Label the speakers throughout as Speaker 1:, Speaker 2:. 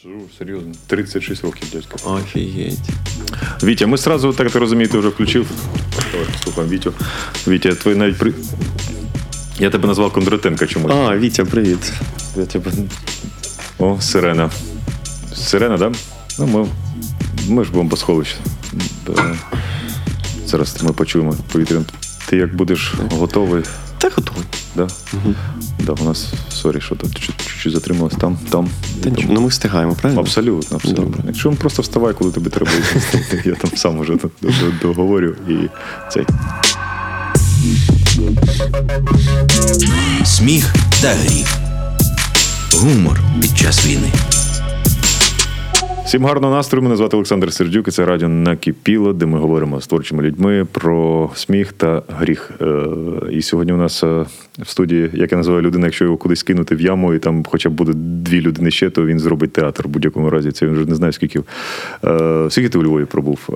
Speaker 1: Сижу, серйозно, 36 років дядько.
Speaker 2: Офігеть.
Speaker 1: Вітя, ми сразу, так ти розумію, ти вже включив. Давай послухаємо Вітю. Вітя, твій навіть при. Я тебе назвав Кондратенка чомусь.
Speaker 2: А, Вітя, привіт. Я тебе...
Speaker 1: О, сирена. Сирена, так? Да? Ну, ми, ми ж бомбосховище. Е, Зараз ми почуємо повітрям. Ти як будеш готовий?
Speaker 2: Та готовий.
Speaker 1: Да? Угу. Да, у нас, sorry, що тут чуть-чуть затрималось там, там.
Speaker 2: Та
Speaker 1: там.
Speaker 2: ну ми встигаємо, правильно?
Speaker 1: Абсолютно, абсолютно.
Speaker 2: Добре.
Speaker 1: Якщо він просто вставай, коли тобі треба йти, я там сам уже до- до- договорю і цей.
Speaker 3: Сміх та гріх. Гумор під час війни.
Speaker 1: Всім гарного настрою. Мене звати Олександр Сердюк, і це радіо накипіло, де ми говоримо з творчими людьми про сміх та гріх. Е, І сьогодні у нас е, в студії, як я називаю людина, якщо його кудись кинути в яму, і там хоча б буде дві людини ще, то він зробить театр в будь-якому разі. Це він вже не знаю скільки. Е, Скільки ти у Львові пробув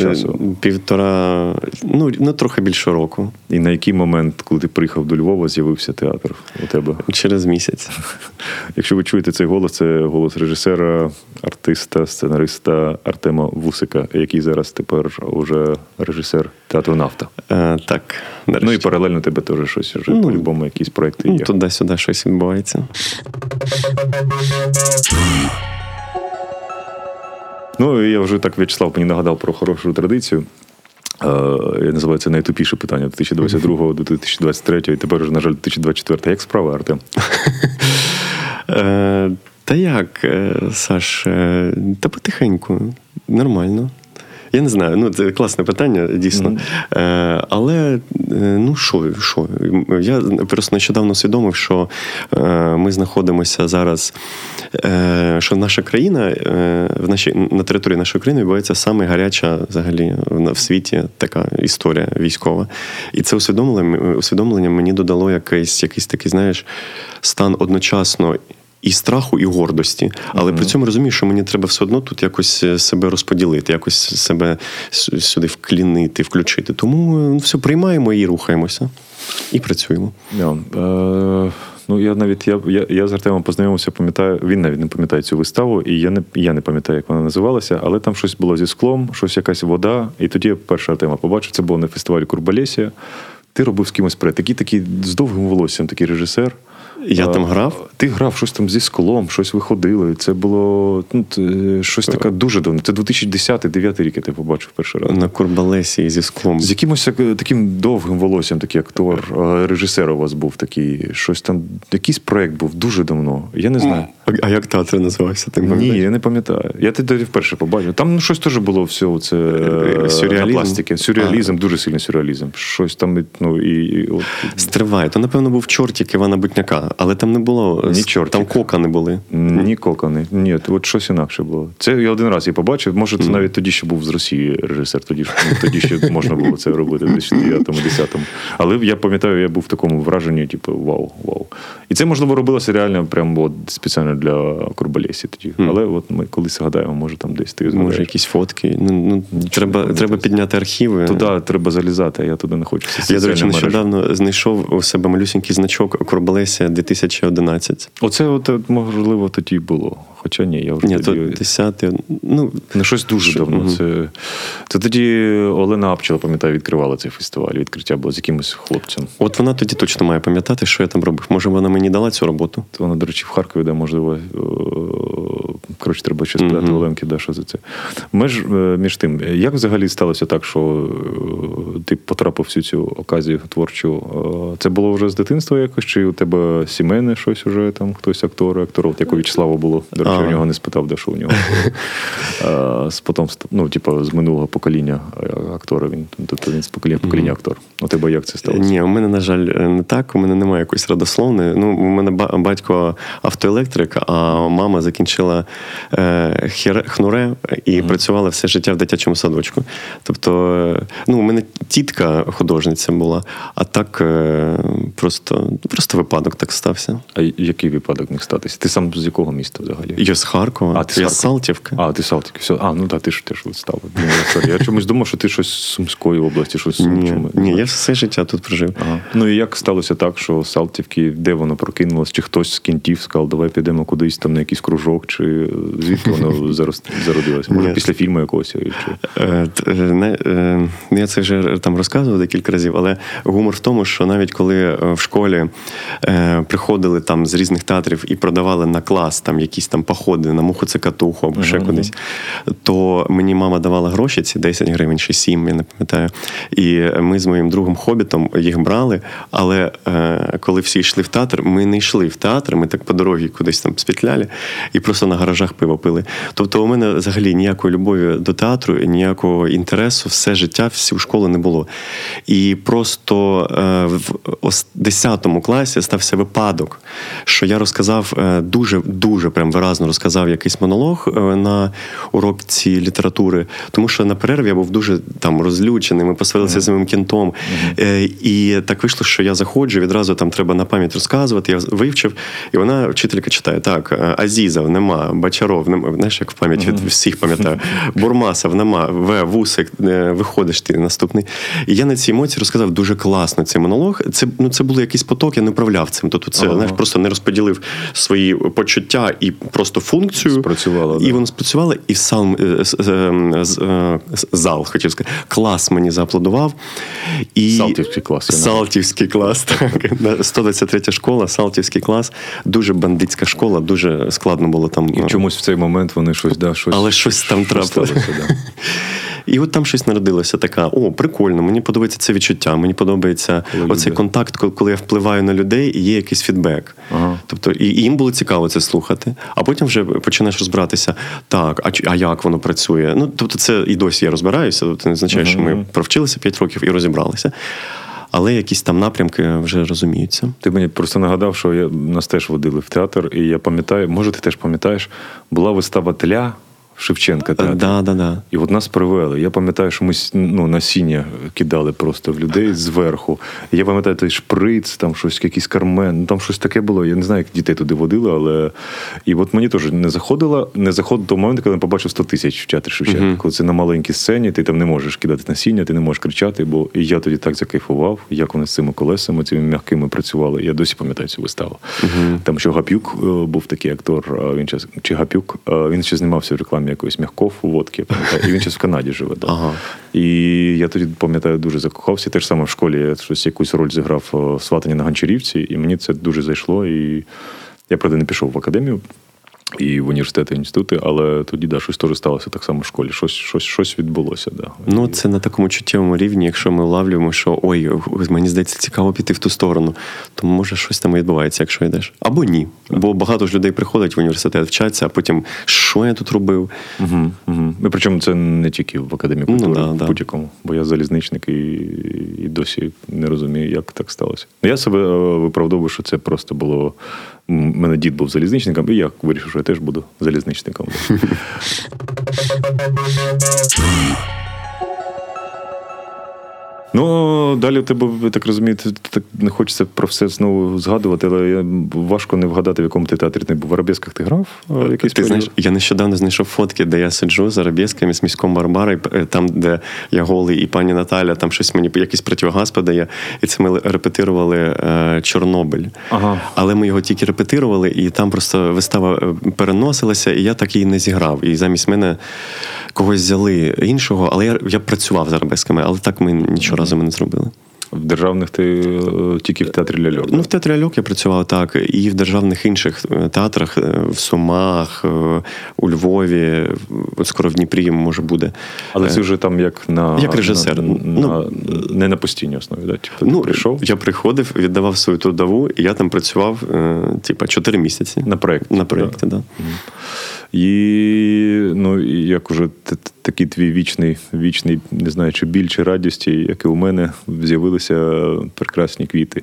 Speaker 1: часу?
Speaker 2: Півтора, ну, ну трохи більше року.
Speaker 1: І на який момент, коли ти приїхав до Львова, з'явився театр у тебе?
Speaker 2: Через місяць.
Speaker 1: Якщо ви чуєте цей голос, це голос режисера, артиста, сценариста Артема Вусика, який зараз тепер уже режисер театру Нафта.
Speaker 2: Е, так,
Speaker 1: Ну і паралельно тебе теж щось вже
Speaker 2: Ну,
Speaker 1: по-любому, якісь проекти
Speaker 2: Ну,
Speaker 1: є.
Speaker 2: туди-сюди щось відбувається.
Speaker 1: Ну я вже так В'ячеслав мені нагадав про хорошу традицію. Е, Я називаю це найтупіше питання 2022 до 2023, і тепер вже, на жаль, 2024. Як справа, Артем?
Speaker 2: Та як, е, Саш, е, та потихеньку, нормально. Я не знаю, ну це класне питання, дійсно. Е, але е, ну що, що? Я просто нещодавно усвідомив, що е, ми знаходимося зараз, е, що наша країна е, в нашій, на території нашої країни відбувається саме гаряча взагалі в, в світі така історія військова. І це усвідомлення, усвідомлення мені додало якийсь, якийсь такий, знаєш, стан одночасно. І страху, і гордості, але при цьому розумію, що мені треба все одно тут якось е, себе розподілити, якось себе сюди вклінити, включити. Тому е, ну, все приймаємо і рухаємося, і працюємо.
Speaker 1: Я, е, ну, я навіть я, я, я з Артемом познайомився, пам'ятаю, він навіть не пам'ятає цю виставу, і я не, я не пам'ятаю, як вона називалася, але там щось було зі склом, щось якась вода. І тоді я перше Артема побачив, це було на фестивалі Курбалесія. Ти робив з кимось проект. Такий, такий з довгим волоссям, такий режисер.
Speaker 2: Я там грав?
Speaker 1: Ти грав щось там зі склом, щось виходило. Це було ну, т- щось таке дуже давно. Це 2010-2009 рік я тебе побачив перший раз.
Speaker 2: На Курбалесі зі склом.
Speaker 1: З якимось як- таким довгим волоссям, такий актор, е, режисер у вас був такий, щось там, якийсь проект був дуже давно. Я не знаю.
Speaker 2: А, а як театр називався? Ти
Speaker 1: Ні, я не пам'ятаю. Я тоді вперше побачив. Там ну, щось теж було все це
Speaker 2: Е, сюрреалізм?
Speaker 1: пластики. Сюрреалізм, дуже сильний сюрреалізм. Щось там, ну і, і от,
Speaker 2: Стривай, то напевно був чортик Івана Бутняка, але там не було
Speaker 1: Ні чортик.
Speaker 2: там кока не були.
Speaker 1: Ні кокони. Ні, от щось інакше було. Це я один раз і побачив. Може, це навіть тоді ще був з Росії режисер. Тоді ж тоді ще можна було це робити в 2009-10. Але я пам'ятаю, я був в такому враженні, типу, вау, вау. І це можливо робилося реально прямо от, спеціально для Курбалесі тоді. Але от ми колись згадаємо, може там десь ти
Speaker 2: Може, якісь фотки. Ну, ну треба, треба підняти архіви.
Speaker 1: Туди треба залізати, а я туди не хочу.
Speaker 2: Я, до речі, нещодавно знайшов у себе малюсінький значок Курбалесія 2011.
Speaker 1: Оце от, е, можливо тоді було. Хоча ні, я вже
Speaker 2: Ні, то 10 ну,
Speaker 1: Не щось дуже давно.
Speaker 2: Мгм.
Speaker 1: Це, це тоді Олена Апчела, пам'ятаю, відкривала цей фестиваль. Відкриття було з якимось хлопцем.
Speaker 2: от вона тоді точно має пам'ятати, що я там робив. Може, вона мені дала цю роботу.
Speaker 1: То Вона, до речі, в Харкові, де можливо. Коротше, треба ще спитати
Speaker 2: Мгм.
Speaker 1: Оленки, да, що за це. Меж, е, між тим, як взагалі сталося так, що е, ти потрапив в всю цю оказію творчу? Е, Це було вже з дитинства якось, чи у тебе сімейне щось уже там, хтось актор, актор, от як у В'ячеслава було. До
Speaker 2: А.
Speaker 1: у нього не спитав, де що у нього. Е, З потомства, ну, типу, з минулого покоління е, актора. Він, тобто він з покоління, покоління актор. У тебе як це сталося?
Speaker 2: Ні, у мене, на жаль, не так. У мене немає якоїсь родословної. Ну, у мене батько автоелектрик, а мама закінчила е, хіре, хнуре і працювала все життя в дитячому садочку. Тобто, е, ну, у мене тітка художниця була, а так е, просто просто випадок так стався.
Speaker 1: А який випадок міг статися? Ти сам з якого міста взагалі?
Speaker 2: Я з Харкова,
Speaker 1: а, ти
Speaker 2: я
Speaker 1: з
Speaker 2: Салтівки.
Speaker 1: А, ти Салтівки. Все. А, ну так, ти ж теж вистава. Я чомусь думав, що ти щось з Сумської області, щось з
Speaker 2: Ні, ні, я все життя тут прожив.
Speaker 1: Ага. Ну і як сталося так, що Салтівки, де воно прокинулось? Чи хтось з кінтів сказав, давай підемо кудись там на якийсь кружок, чи звідки воно зародилося? Може, після фільму якогось?
Speaker 2: Е, не, е, я це вже там розказував декілька разів, але гумор в тому, що навіть коли е, в школі приходили там з різних театрів і продавали на клас там якісь там походи на муху цикатуху або ще uh-huh. кудись, то мені мама давала гроші, ці 10 гривень чи 7, я не пам'ятаю. І ми з моїм другом хобітом їх брали. Але е, коли всі йшли в театр, ми не йшли в театр, ми так по дорозі кудись там спетляли і просто на гаражах пиво пили. Тобто, у мене взагалі ніякої любові до театру, ніякого інтересу, все життя, всю школу не було. І просто е, в 10 класі стався випадок, що я розказав е, дуже дуже прям виразно розказав якийсь монолог е, на уроці літератури, тому що на перерві я був дуже там розлючений. Ми посварилися mm-hmm. з моїм кінтом. Mm-hmm. І так вийшло, що я заходжу, відразу там треба на пам'ять розказувати. Я вивчив, і вона, вчителька, читає: так, Азізов нема, Бачаров, нема. Знаєш, як в пам'ять від всіх пам'ятаю. Бурмасов нема, В, Вусик, е, виходиш ти наступний. І я на цій емоції розказав дуже класно цей монолог. Це ну, це було якийсь поток, я не управляв цим. Тобто це ага. знаєш, просто не розподілив свої почуття і просто функцію.
Speaker 1: спрацювала
Speaker 2: і да. вона спрацювала, і сам е, е, зал, хотів сказати, клас мені зааплодував. І...
Speaker 1: Салтівський клас.
Speaker 2: Салтівський клас, так. 123 школа, Салтівський клас. Дуже бандитська школа, дуже складно було там.
Speaker 1: І чомусь в цей момент вони щось, да, щось.
Speaker 2: Але щось там трапилося. І от там щось народилося така: о, прикольно, мені подобається це відчуття, мені подобається коли оцей люди. контакт, коли я впливаю на людей і є якийсь фідбек. Ага. Тобто, і, і їм було цікаво це слухати, а потім вже починаєш розбиратися, так, а а як воно працює? Ну, тобто, це і досі я розбираюся, тобто не означає, ага. що ми провчилися 5 років і розібралися але якісь там напрямки вже розуміються.
Speaker 1: Ти мені просто нагадав, що я нас теж водили в театр, і я пам'ятаю, може, ти теж пам'ятаєш, була вистава тля. Шевченка. театр.
Speaker 2: Да, да, да.
Speaker 1: І от нас привели. Я пам'ятаю, що ми ну, насіння кидали просто в людей зверху. Я пам'ятаю той шприц, там щось, якийсь кармен, ну там щось таке було. Я не знаю, як дітей туди водили, але. І от мені теж не заходило, не заходило до моменту, коли я побачив 100 тисяч в театрі Шевченка. Uh-huh. Коли це на маленькій сцені, ти там не можеш кидати насіння, ти не можеш кричати, бо і я тоді так закайфував, як вони з цими колесами, цими м'якими працювали. Я досі пам'ятаю цю виставу. Uh-huh. Там що Гапюк е, був такий актор, він чи Гапюк, він ще знімався в рекламі якоїсь м'яков у водки. І він зараз в Канаді живе. Да. Ага. І я тоді пам'ятаю, дуже закохався. Те ж саме в школі я щось якусь роль зіграв в сватані на Гончарівці, і мені це дуже зайшло. І я правда не пішов в академію і в університети, і інститути, але тоді да, щось теж сталося так само в школі. Щось щось, щось відбулося. Да.
Speaker 2: Ну, це на такому чуттєвому рівні, якщо ми улавлюємо, що ой, мені здається, цікаво піти в ту сторону, то може щось там відбувається, якщо йдеш. Або ні. Бо багато ж людей приходять в університет, вчаться, а потім що я тут робив.
Speaker 1: Угу, угу. І Причому це не тільки в академії ну, культури, ну, да, в будь-якому, бо я залізничник і і досі не розумію, як так сталося. Я себе е, виправдовую, що це просто було мене дід був залізничником, і я вирішив, що я теж буду залізничником. Ну, далі у тебе, я так розумію, так не хочеться про все знову згадувати, але важко не вгадати, в якому ти театрі не був. В арабесках ти грав?
Speaker 2: Якийсь ти знаєш, Я нещодавно знайшов фотки, де я сиджу з арабесками, з міськом Барбара, е, там, де я голий, і пані Наталя, там щось мені якийсь противогаз подає. І це ми репетирували е, Чорнобиль. Ага. Але ми його тільки репетирували, і там просто вистава е, переносилася, і я так її не зіграв. І замість мене когось взяли іншого, але я я працював з арабесками, але так ми нічого разу ми не зробили.
Speaker 1: В державних ти е, тільки в театрі ляльок?
Speaker 2: Ну, в театрі ляльок я працював так, і в державних інших е, театрах е, в Сумах, у Львові, скоро в Дніпрі може буде.
Speaker 1: Але це вже там як на
Speaker 2: як режисер.
Speaker 1: На, ну, на, не на постійній основі. Да? Типу,
Speaker 2: ну, прийшов? Я приходив, віддавав свою трудову, і я там працював типу, 4 місяці.
Speaker 1: На проєкті?
Speaker 2: На проєкті, так. Да.
Speaker 1: Да. І ну, як уже такий твій вічний, вічний, не знаю, чи біль, чи радісті, як і у мене, з'явилися прекрасні квіти,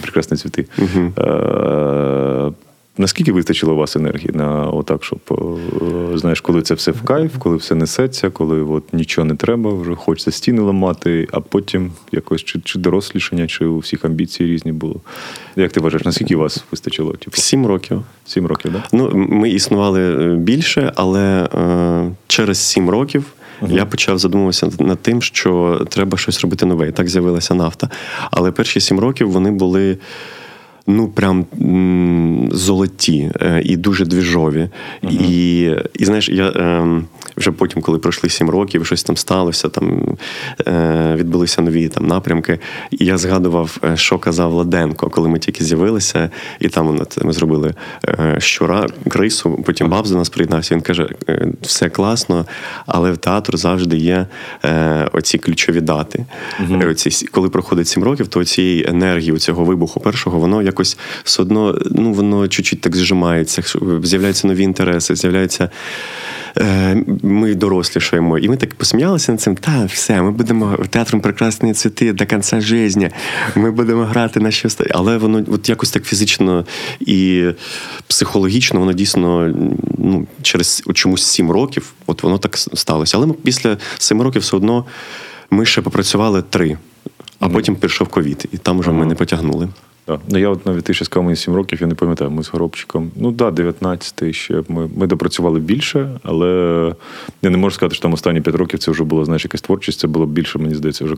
Speaker 1: прекрасні цвіти. Угу. Наскільки вистачило у вас енергії на отак, щоб е, знаєш, коли це все в кайф, коли все несеться, коли от нічого не треба, вже хочеться стіни ламати, а потім якось чи, чи дорослішання, чи у всіх амбіції різні було. Як ти вважаєш, наскільки у вас вистачило? Типу?
Speaker 2: Сім років.
Speaker 1: Сім років, так?
Speaker 2: Ну, ми існували е, більше, але е, через сім років. Uh-huh. Я почав задумуватися над тим, що треба щось робити нове. І так з'явилася нафта. Але перші сім років вони були ну прям м- золоті е, і дуже двіжові. Uh-huh. І, і знаєш, я. Е, вже потім, коли пройшли сім років, щось там сталося, там е, відбулися нові там напрямки. І я згадував, е, що казав Ладенко, коли ми тільки з'явилися, і там ми зробили щора крису. Потім Баб до нас приєднався. Він каже: «Е, все класно, але в театру завжди є оці ключові дати. Угу. Оці, коли проходить сім років, то цієї енергії, цього вибуху першого, воно якось все одно ну воно чуть-чуть так зжимається, з'являються нові інтереси, з'являються. Е, ми дорослішаємо. І ми так посміялися над цим. Та все, ми будемо театром прекрасні цвіти до кінця життя. Ми будемо грати на щось. Але воно от якось так фізично і психологічно, воно дійсно ну, через чомусь сім років, от воно так сталося. Але ми після семи років все одно ми ще попрацювали три. А потім пішов ковід, і там вже ми не потягнули.
Speaker 1: Да. Ну, я от навіть ти ще сказав, мені 7 років, я не пам'ятаю, ми з Горобчиком. Ну так, да, 19-й ще. Ми ми допрацювали більше, але я не можу сказати, що там останні 5 років це вже була знаєш, якась творчість, це було більше, мені здається, вже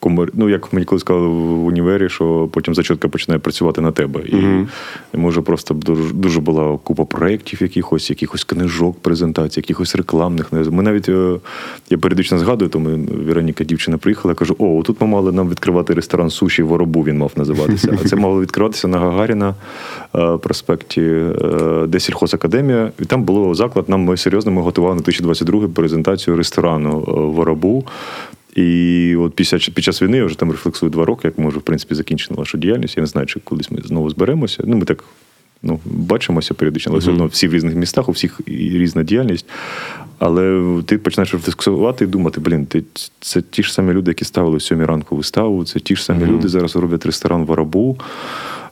Speaker 1: ком, ну, як мені коли сказали в універі, що потім зачітка починає працювати на тебе. І mm-hmm. може просто дуже дуже була купа проєктів, якихось, якихось книжок, презентацій, якихось рекламних. Ми навіть е, я періодично згадую, то ми Вероніка дівчина приїхала, я кажу: о, тут ми мали нам відкривати ресторан суші воробу, він мав називатися. Це мало відкриватися на Гагаріна е, проспекті, е, де сільхозакадемія. І там було заклад. Нам ми серйозно ми готували на 2022 презентацію ресторану е, Воробу. І от після під час війни я вже там рефлексую два роки, як ми вже в принципі закінчили нашу діяльність. Я не знаю, чи колись ми знову зберемося. Ну, ми так ну, бачимося періодично, але все одно всі в різних містах, у всіх різна діяльність. Але ти починаєш рефлексувати і думати, блін, ти це ті ж самі люди, які ставили сьомій ранку виставу, це ті ж самі mm-hmm. люди зараз роблять ресторан в Арабу,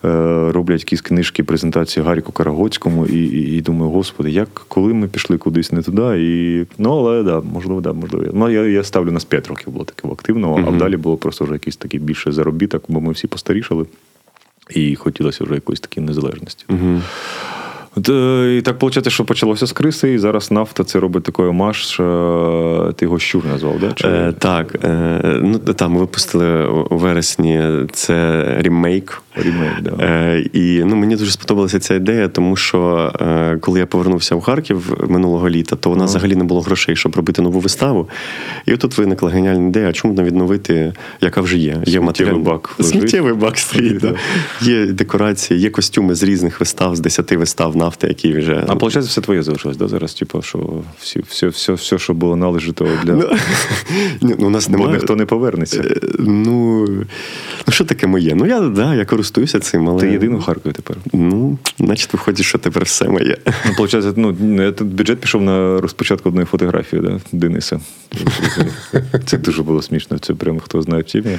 Speaker 1: е, роблять якісь книжки, презентації Гаріку Карагоцькому, і і, і думаю, господи, як коли ми пішли кудись не туди? І, Ну, але да, можливо, да, можливо. Ну, я я ставлю нас 5 років було такого активного, mm-hmm. а далі було просто вже якийсь такий більше заробіток, бо ми всі постарішали. І хотілося вже якоїсь такої незалежності.
Speaker 2: Угу.
Speaker 1: І так виходить, що почалося з криси, і зараз нафта це робить такий омаж. Ти його щур назвав, да? Чи...
Speaker 2: Е, так? Е, ну, там випустили у вересні це ремейк.
Speaker 1: Ремейк, да.
Speaker 2: Е, І ну, мені дуже сподобалася ця ідея, тому що е, коли я повернувся в Харків минулого літа, то у нас ага. взагалі не було грошей, щоб робити нову виставу. І тут виникла геніальна ідея, а чому не відновити, яка вже є. Є
Speaker 1: матеріал... бак.
Speaker 2: Сміттєвий бак стоїть. Да. Є декорації, є костюми з різних вистав, з десяти вистав нафти, які вже.
Speaker 1: А виходить, все твоє залишилось, да? Зараз, типу, що всі, все, все, все, що було належито для. Ну,
Speaker 2: ну, у нас немає...
Speaker 1: Бо ніхто не повернеться. Е,
Speaker 2: ну, ну що таке моє? Ну, я да, я користуюся цим, але.
Speaker 1: Ти єдиний в Харкові тепер.
Speaker 2: Ну, значить, виходить, що тепер все моє.
Speaker 1: Ну, виходить, ну, бюджет пішов на розпочатку одної фотографії, да, Дениса. Це дуже було смішно. Це прямо хто знає в тімі.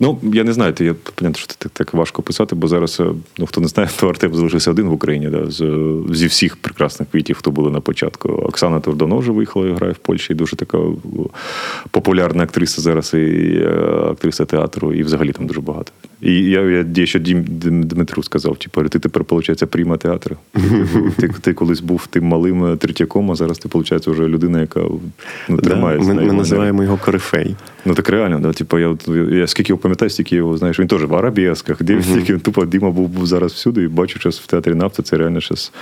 Speaker 1: Ну, я не знаю, я понятно, що так, так важко писати, бо зараз, е, ну хто не знає, то Артем залишився один в Україні, да, з, зі всіх прекрасних квітів, хто були на початку. Оксана Турдонов вже виїхала і грає в Польщі, і дуже така популярна актриса зараз, і е, актриса театру, і взагалі там дуже багато. І я я, ще Дім Дмитру сказав: типу, ти тепер, виходить, прийма театру. Ти ти колись був тим малим третяком, а зараз ти, виходить, вже людина, яка ну, тримається.
Speaker 2: Ми, ми називаємо його корифей.
Speaker 1: Ну так реально, да, типу, я я скільки його пам'ятаю, стільки його знаєш, він теж в арабісках, дивився, він тупо Діма був, був зараз всюди, і бачу, що в театрі нафта це реально щось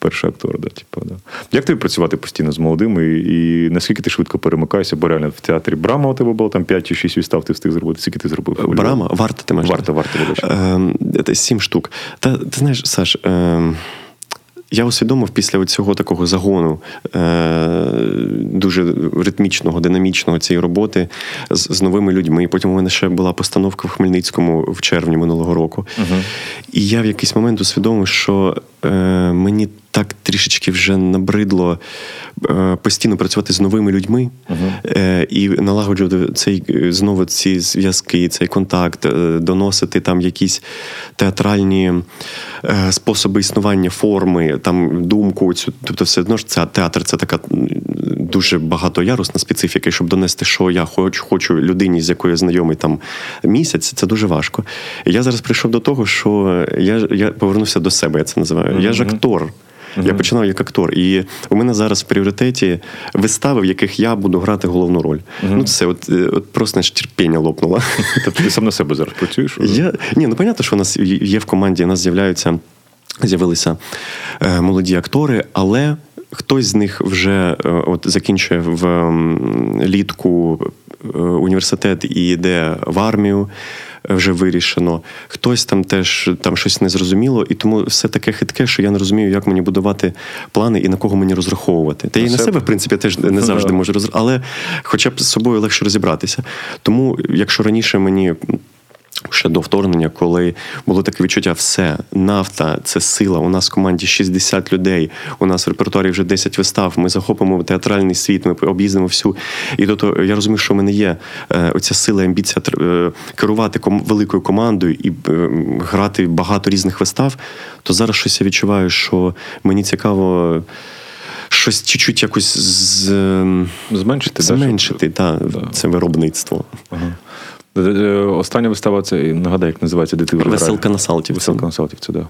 Speaker 1: перший актор. Да, типу, да. Як тобі працювати постійно з молодими, і, і наскільки ти швидко перемикаєшся, бо реально в театрі Брама у тебе було там 5 чи 6 відстав, ти встиг зробити. Скільки ти зробив?
Speaker 2: Брама, варта ти маєш?
Speaker 1: Варта, варта,
Speaker 2: вибач. Е, Сім штук. Та ти знаєш, Саш. Е, я усвідомив після цього такого загону е, дуже ритмічного, динамічного цієї роботи з, з новими людьми. І потім у мене ще була постановка в Хмельницькому в червні минулого року. uh І я в якийсь момент усвідомив, що е, мені так трішечки вже набридло е, постійно працювати з новими людьми uh-huh. і налагоджувати цей знову ці зв'язки, цей контакт, доносити там якісь театральні способи існування, форми, там думку. Цю, тобто, все одно ж це театр це така дуже багатоярусна специфіка, і щоб донести, що я хочу, хочу людині, з якою я знайомий там місяць, це дуже важко. Я зараз прийшов до того, що я я повернувся до себе, я це називаю. Mm-hmm. Я ж актор. Mm-hmm. Я починав як актор. І у мене зараз в пріоритеті вистави, в яких я буду грати головну роль. Mm-hmm. Ну, це от от просто ж терпіння лопнуло.
Speaker 1: Тобто ти сам на себе зараз працюєш?
Speaker 2: Я, Ні, ну понятно, що у нас є в команді, у нас з'являються, з'явилися е, молоді актори, але хтось з них вже е, от закінчує в літку е, університет і йде в армію. Вже вирішено, хтось там теж там щось не зрозуміло, і тому все таке хитке, що я не розумію, як мені будувати плани і на кого мені розраховувати. Та і на себе, в принципі, я теж не завжди можу розраховувати, але хоча б з собою легше розібратися. Тому, якщо раніше мені Ще до вторгнення, коли було таке відчуття, все, нафта це сила. У нас в команді 60 людей. У нас в репертуарі вже 10 вистав. Ми захопимо театральний світ, ми об'їздимо всю. І то я розумію, що в мене є е, оця сила, амбіція е, керувати великою командою і е, грати багато різних вистав. То зараз щось я відчуваю, що мені цікаво. Щось чуть-чуть якось з...
Speaker 1: зменшити,
Speaker 2: зменшити да, та, це виробництво. Ага.
Speaker 1: Е, е, остання вистава це нагадай, як називається де ти вже
Speaker 2: Веселка на Салтівці.
Speaker 1: Веселка на Салтівці, да.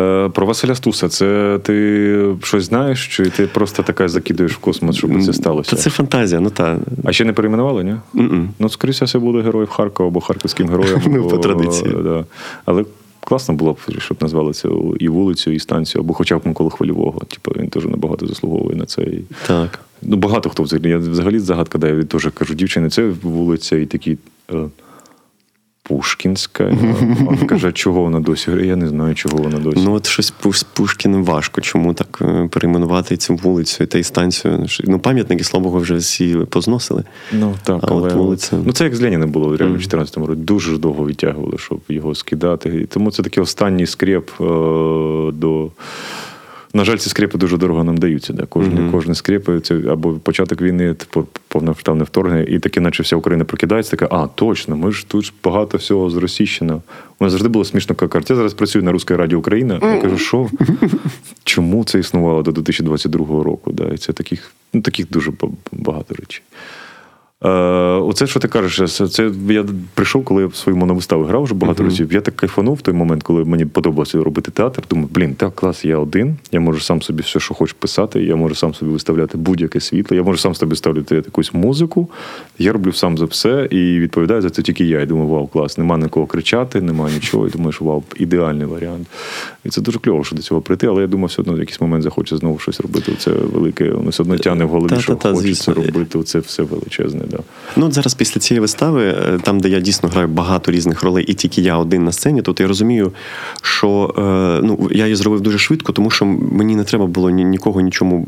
Speaker 1: Е, Про Василя Стуса, це ти щось знаєш, чи ти просто така закидуєш в космос, щоб це сталося?
Speaker 2: Та це фантазія, ну та.
Speaker 1: А ще не перейменували, ні?
Speaker 2: Mm-mm.
Speaker 1: Ну, скоріше все буде героїв Харкова або харківським героям.
Speaker 2: Ну, по традиції.
Speaker 1: Да. Але класно було б, щоб назвали це і вулицю, і станцію, або хоча б Миколу Хвильового. Типу, він теж набагато заслуговує на це.
Speaker 2: Так.
Speaker 1: Ну, Багато хто взагалі. Я взагалі загадка даю, я теж кажу, дівчини, це вулиця і такі. Пушкінська. Він каже, чого вона досі? Я не знаю, чого вона досі.
Speaker 2: Ну, от щось з Пушкіним важко. Чому так е, перейменувати цю вулицю та й станцію? Ну, пам'ятники, слава Богу, вже всі позносили.
Speaker 1: Ну, так, а але... от вулиця... Ну, це як з Леніна було в 2014 році. Дуже довго відтягували, щоб його скидати. Тому це такий останній скреп е- до. На жаль, ці скрепи дуже дорого нам даються. Да? Кожні mm-hmm. кожні скрепи це або початок війни, типу, повноштабне вторгнення, і таке, наче вся Україна прокидається, така, а, точно, ми ж тут багато всього зросійщено. У нас завжди було смішно карта. Я зараз працюю на Руській радіо Україна. Mm-hmm. Я кажу, що? Чому це існувало до 2022 року? Да? І це таких, ну, таких дуже багато речей. Е, Оце, що ти кажеш, це я прийшов, коли я в свою моновиставу грав вже багато uh-huh. разів. Я так кайфанув в той момент, коли мені подобалося робити театр. Думаю, блін, так клас, я один. Я можу сам собі все, що хочу писати. Я можу сам собі виставляти будь-яке світло. Я можу сам собі ставити якусь музику. Я роблю сам за все і відповідаю за це тільки я. І думаю, вау, клас, нема на кого кричати, нема нічого. І думаю, що вау, ідеальний варіант. І це дуже кльово, що до цього прийти. Але я думаю, все одно в якийсь момент захоче знову щось робити. Це велике, воно все одно тягне в голові, що хочеться робити. Це все величезне. Да.
Speaker 2: Ну, от зараз після цієї вистави, е, там, де я дійсно граю багато різних ролей, і тільки я один на сцені, тут я розумію, що е, ну, я її зробив дуже швидко, тому що мені не треба було нікого нічому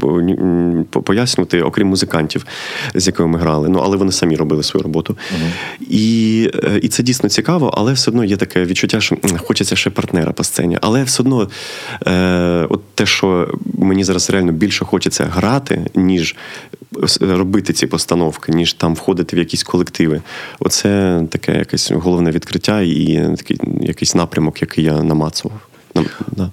Speaker 2: пояснювати, окрім музикантів, з якими ми грали. Ну, але вони самі робили свою роботу. uh І е, і це дійсно цікаво, але все одно є таке відчуття, що хочеться ще партнера по сцені. Але все одно, е, от те, що мені зараз реально більше хочеться грати, ніж робити ці постановки, ніж там входити в якісь колективи. Оце таке якесь головне відкриття і такий якийсь напрямок, який я намацував. Да.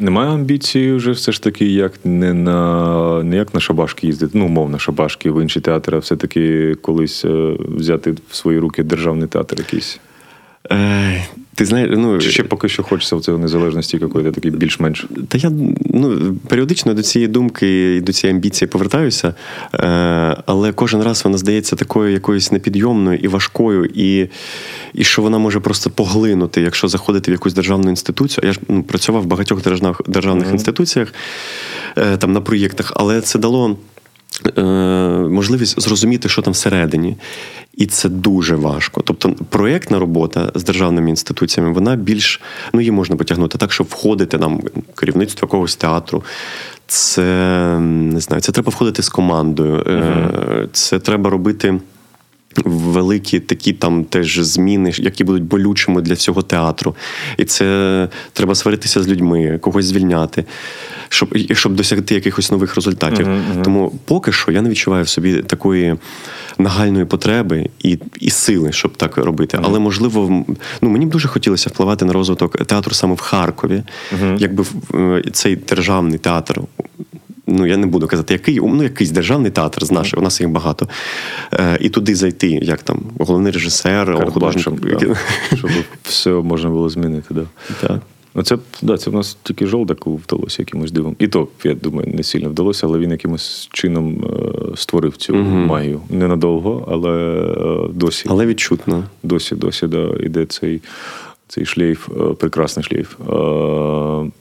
Speaker 1: Немає амбіції вже все ж таки, як не на не як на Шабашки їздити, ну, мов на Шабашки в інші театри, а все-таки колись е, взяти в свої руки державний театр якийсь.
Speaker 2: Ти знаєш, ну
Speaker 1: Чи ще поки що хочеться в цій незалежності якої такий більш-менш.
Speaker 2: Та я ну періодично до цієї думки і до цієї амбіції повертаюся, е, але кожен раз вона здається такою якоюсь непідйомною і важкою, і і що вона може просто поглинути, якщо заходити в якусь державну інституцію. Я ж ну, працював в багатьох державних державних mm-hmm. інституціях е, там на проєктах, але це дало. Е, можливість зрозуміти, що там всередині, і це дуже важко. Тобто, проєктна робота з державними інституціями, вона більш ну її можна потягнути так, щоб входити нам керівництво якогось театру. Це не знаю, це треба входити з командою, uh-huh. це треба робити. Великі такі там теж зміни, які будуть болючими для всього театру. І це треба сваритися з людьми, когось звільняти, щоб щоб досягти якихось нових результатів. Uh-huh, uh-huh. Тому поки що я не відчуваю в собі такої нагальної потреби і і сили, щоб так робити. Uh-huh. Але можливо, ну мені б дуже хотілося впливати на розвиток театру саме в Харкові, якби е, цей державний театр ну я не буду казати, який ну якийсь державний театр з нашого, у нас їх багато. Е, І туди зайти, як там головний режисер, художник.
Speaker 1: Да. Щоб все можна було змінити. Да.
Speaker 2: Так.
Speaker 1: Ну, це да, це в нас тільки жолдаку вдалося якимось дивом. І то, я думаю, не сильно вдалося, але він якимось чином е, створив цю угу. магію. Ненадовго, але е, досі.
Speaker 2: Але відчутно.
Speaker 1: Досі, досі, да, іде цей цей шлейф, е, прекрасний шлейф. Е,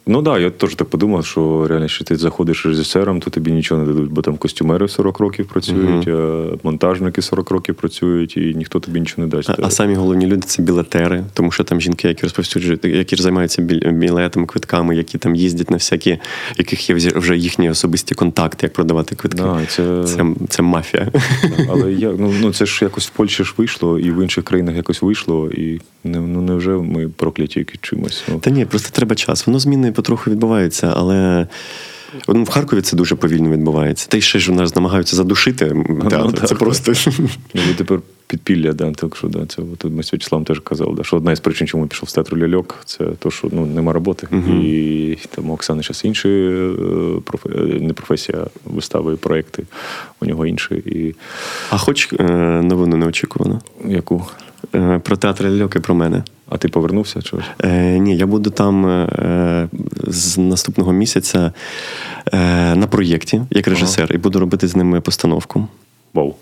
Speaker 1: ну так, да, я теж так подумав, що реально, що ти заходиш режисером, то тобі нічого не дадуть, бо там костюмери 40 років працюють, uh монтажники 40 років працюють, і ніхто тобі нічого не дасть.
Speaker 2: А, а самі головні люди це білетери, тому що там жінки, які розповсюджують, які займаються білетами, квитками, які там їздять на всякі, яких є вже їхні особисті контакти, як продавати квитки.
Speaker 1: Да, це...
Speaker 2: Це, це мафія.
Speaker 1: Але я, ну, ну це ж якось в Польщі ж вийшло, і в інших країнах якось вийшло, і ну невже ми прокляті які чимось. Ну.
Speaker 2: Та ні, просто треба час. Воно зміни потроху відбуваються, але. Ну, в Харкові це дуже повільно відбувається. Та й ще ж у нас намагаються задушити театр. Ну, це так, просто.
Speaker 1: Ну, тепер підпілля, да, так що да, це от ми з Вячеславом теж казали, да, що одна із причин, чому пішов з театру ляльок, це то, що ну, нема роботи. uh І там у Оксани зараз інші е. Е, не професія, вистави, проекти, у нього інші. І...
Speaker 2: А хоч е, новину неочікувано?
Speaker 1: Яку?
Speaker 2: Е, про театр ляльок і про мене.
Speaker 1: А ти повернувся? чогось?
Speaker 2: Е, Ні, я буду там е, з наступного місяця е, на проєкті як режисер, ага. і буду робити з ними постановку.
Speaker 1: Вау.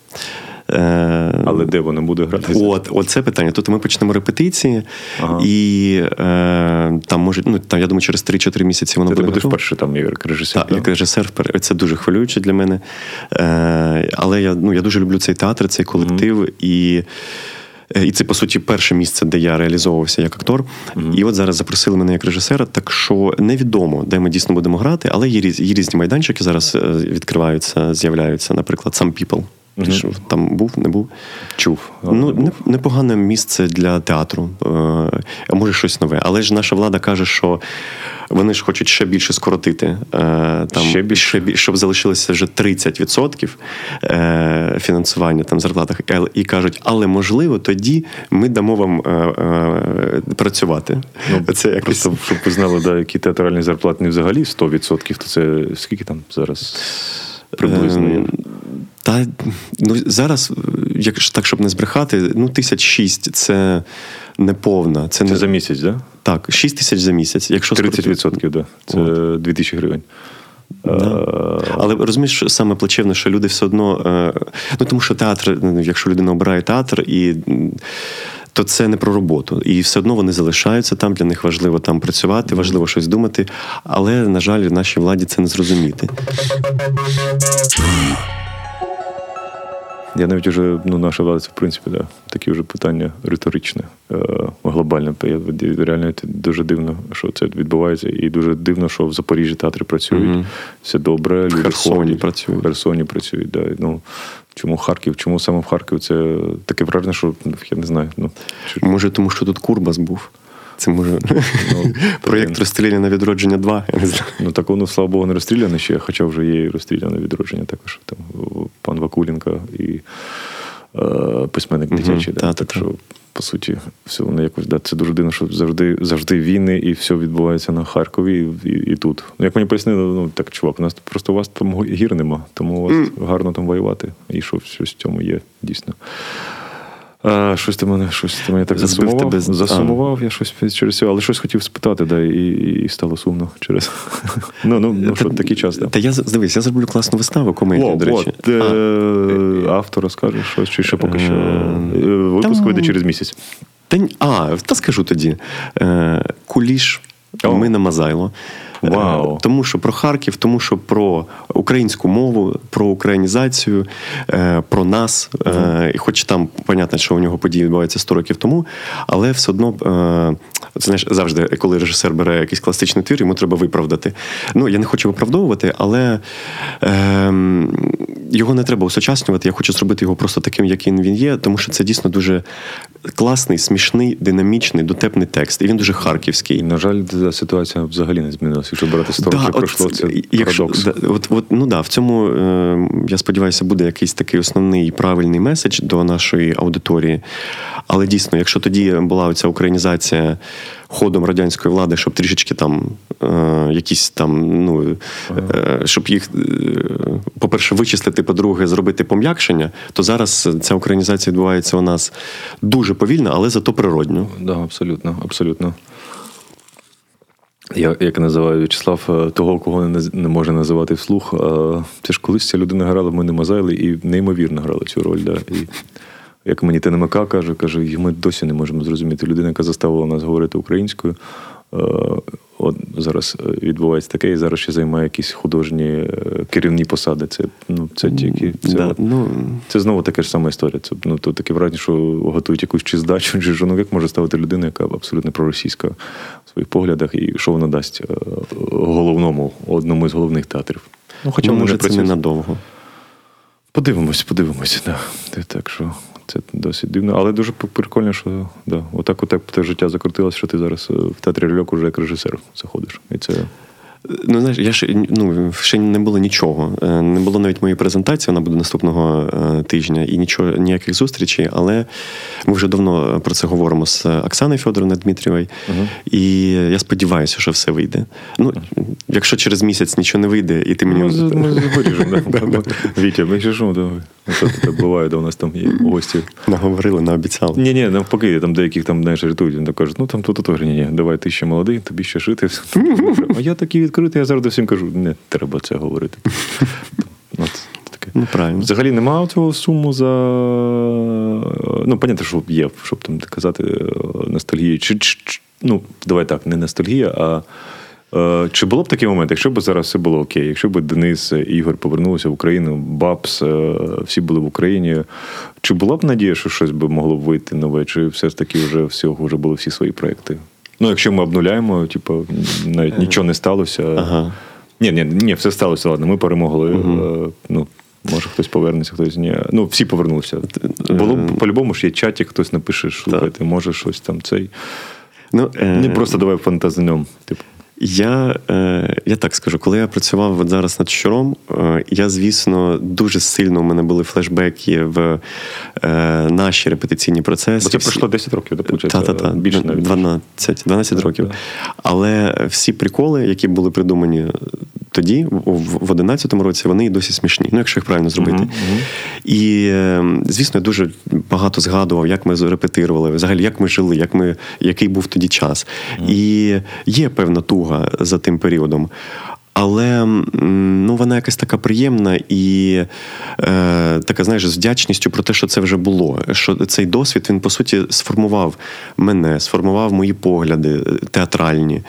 Speaker 1: Е, Але де воно буде грати?
Speaker 2: От, от це питання. Тут ми почнемо репетиції, ага. і е, там може, ну там я думаю, через 3-4 місяці воно
Speaker 1: це
Speaker 2: буде.
Speaker 1: Ти будеш вперше там як режисер.
Speaker 2: Так, як режисер це дуже хвилююче для мене. Е, Але я ну, я дуже люблю цей театр, цей колектив. Mm-hmm. і і це, по суті, перше місце, де я реалізовувався як актор. Mm-hmm. І от зараз запросили мене як режисера, так що невідомо, де ми дійсно будемо грати, але є різні майданчики зараз е, відкриваються, з'являються, наприклад, Some People. Mm-hmm. Там був, не був.
Speaker 1: Чув.
Speaker 2: Ну, не Непогане місце для театру, е, а може щось нове. Але ж наша влада каже, що вони ж хочуть ще більше скоротити, е, там, ще більше, щоб залишилося вже 30% е, фінансування там зарплатах. І кажуть, але можливо, тоді ми дамо вам працювати.
Speaker 1: Ну, це якось... Просто, щоб ви знали, да, які театральні зарплати не взагалі 100%, то це скільки там зараз приблизно є?
Speaker 2: Та ну зараз, як так, щоб не збрехати, ну тисяч шість це не повна.
Speaker 1: Це, це
Speaker 2: не...
Speaker 1: за місяць, да?
Speaker 2: Так, 6 тисяч за місяць. Якщо
Speaker 1: 30%, да. Це. 2 тисячі гривень.
Speaker 2: Да. Але розумієш, саме плачевне, що люди все одно. Е, ну тому що театр, якщо людина обирає театр і. То це не про роботу, і все одно вони залишаються там. Для них важливо там працювати, важливо щось думати. Але на жаль, нашій владі це не зрозуміти.
Speaker 1: Я навіть вже ну, наша влада, це в принципі, да, такі вже питання риторичне, е, глобальне. Я реально дуже дивно, що це відбувається, і дуже дивно, що в Запоріжжі театри працюють. Mm-hmm. Все добре,
Speaker 2: люди в Херсоні ходять, працюють.
Speaker 1: В Херсоні працюють. Да. Ну, Чому Харків? Чому саме в Харків? Це таке враження, що я не знаю. Ну,
Speaker 2: Може, тому що тут Курбас був. Це може ну, проєкт розстріляне на відродження 2. Я не знаю.
Speaker 1: Ну так воно, слава Богу, не розстріляне ще, хоча вже є розстріляне відродження також. Там пан Вакуленко і е, письменник дитячий.
Speaker 2: Та, да,
Speaker 1: так що, по суті, все воно якось да, це дуже дивно, що завжди завжди війни і все відбувається на Харкові і, і, і тут. Ну, Як мені пояснили, ну так, чувак, у нас просто у вас там гір нема, тому у вас гарно там воювати. І що щось в цьому є дійсно. А, Щось ти мене щось ти мене так засумував. Тебе... Засумував а. я щось через цього, але щось хотів спитати, да, і і стало сумно через. Ну, ну, ну що такий час. Да.
Speaker 2: Та я дивись, я зроблю класну виставу комедію, до речі.
Speaker 1: От, е, Автор розкаже щось, чи ще поки що. Е, випуск вийде через місяць.
Speaker 2: Та, а, та скажу тоді. Е, Куліш, ми на Мазайло.
Speaker 1: Вау.
Speaker 2: Е, тому що про Харків, тому що про українську мову, про українізацію, е, про нас. Uh-huh. Хоч там понятно, що у нього події відбуваються 100 років тому, але все одно це знаєш, завжди, коли режисер бере якийсь класичний твір, йому треба виправдати. Ну я не хочу виправдовувати, але. Е, його не треба усучаснювати. Я хочу зробити його просто таким, яким він є, тому що це дійсно дуже класний, смішний, динамічний, дотепний текст. І він дуже харківський.
Speaker 1: І, на жаль, ситуація взагалі не змінилася. Якщо брати 100
Speaker 2: Да,
Speaker 1: років
Speaker 2: от,
Speaker 1: пройшло, це
Speaker 2: якщо,
Speaker 1: парадокс.
Speaker 2: да, от, от, ну да, в цьому, е, я сподіваюся, буде якийсь такий основний правильний меседж до нашої аудиторії. Але дійсно, якщо тоді була ця українізація ходом радянської влади, щоб трішечки там е, якісь там, ну, е, щоб їх, е, по-перше, вичислити, по-друге, зробити пом'якшення, то зараз ця українізація відбувається у нас дуже повільно, але зато природньо.
Speaker 1: Да, абсолютно, абсолютно. Я як називаю В'ячеслав, е, того, кого не, не може називати вслух. е, Це ж колись ця людина грала в мене Мазайли і неймовірно грала цю роль. Да. І як мені ТНМК каже, каже, і ми досі не можемо зрозуміти. Людина, яка заставила нас говорити українською. е, От зараз е, відбувається таке, і зараз ще займає якісь художні е, керівні посади. Це, ну, це тільки це,
Speaker 2: Да, ну,
Speaker 1: це знову така ж сама історія. Це ну то таке враження, що готують якусь чи здачу, чи ну як може ставити людина, яка абсолютно проросійська в своїх поглядах, і що вона дасть головному, одному з головних театрів. Ну,
Speaker 2: хоча може це
Speaker 1: працює-
Speaker 2: ненадовго.
Speaker 1: Подивимось, подивимось. Да. Так що це досить дивно. Але дуже прикольно, що да, отак, отак те життя закрутилось, що ти зараз е, в театрі льок уже як режисер заходиш. І це
Speaker 2: Ну, знаєш, я ще, ну, ще не було нічого. Е, Не було навіть моєї презентації, вона буде наступного е, тижня, і нічого, ніяких зустрічей. Але ми вже давно про це говоримо з Оксаною Федоровною Дмитрієвою. І я сподіваюся, що все вийде. Ну, якщо через місяць нічого не вийде, і ти мені.
Speaker 1: Ми, ми виріжемо. Вітя, ми ще що, так буває, де у нас там є гості.
Speaker 2: Наговорили, наобіцяли.
Speaker 1: Ні, ні, навпаки, там деяких там знаєш, рятують, кажуть, ну там тут то ні, ні, давай, ти ще молодий, тобі ще жити. А я такий відкритий, я завжди всім кажу, не треба це говорити. От, таке.
Speaker 2: Ну, правильно.
Speaker 1: Взагалі немає цього суму за. Ну, понятно, що є, щоб там казати е, ностальгія. Чи, чи, ну, давай так, не ностальгія, а. е, Чи було б такий момент, якщо б зараз все було окей, якщо б Денис, е, Ігор повернулися в Україну, Бабс, е, всі були в Україні, чи була б надія, що щось би могло б вийти нове, чи все ж таки вже всього вже були всі свої проекти? Ну, якщо ми обнуляємо, типу, навіть нічого не сталося.
Speaker 2: Ага.
Speaker 1: Ні, ні, ні, все сталося, ладно, ми перемогли. Угу. Ну, може, хтось повернеться, хтось ні. Ну, всі повернулися. Було по-любому ж є чаті, хтось напише, слухайте, може щось там цей.
Speaker 2: Ну, е,
Speaker 1: Не просто давай фантазнем. Типу.
Speaker 2: Я, е, я так скажу, коли я працював от зараз над щуром, е, я, звісно, дуже сильно у мене були флешбеки в е, наші репетиційні процеси.
Speaker 1: Бо це пройшло 10 років, виходить?
Speaker 2: Та-та-та,
Speaker 1: Більше навіть.
Speaker 2: 12, 12
Speaker 1: Да,
Speaker 2: років.
Speaker 1: да.
Speaker 2: Але всі приколи, які були придумані тоді, в, в 11-му році, вони і досі смішні. Ну, якщо їх правильно зробити.
Speaker 1: Мгм, мгм.
Speaker 2: І, звісно, я дуже багато згадував, як ми репетирували, взагалі, як ми жили, як ми, який був тоді час. І є певна туга за тим періодом. Але ну, вона якась така приємна і е, така, знаєш, з вдячністю про те, що це вже було. Що цей досвід він по суті сформував мене, сформував мої погляди е, театральні.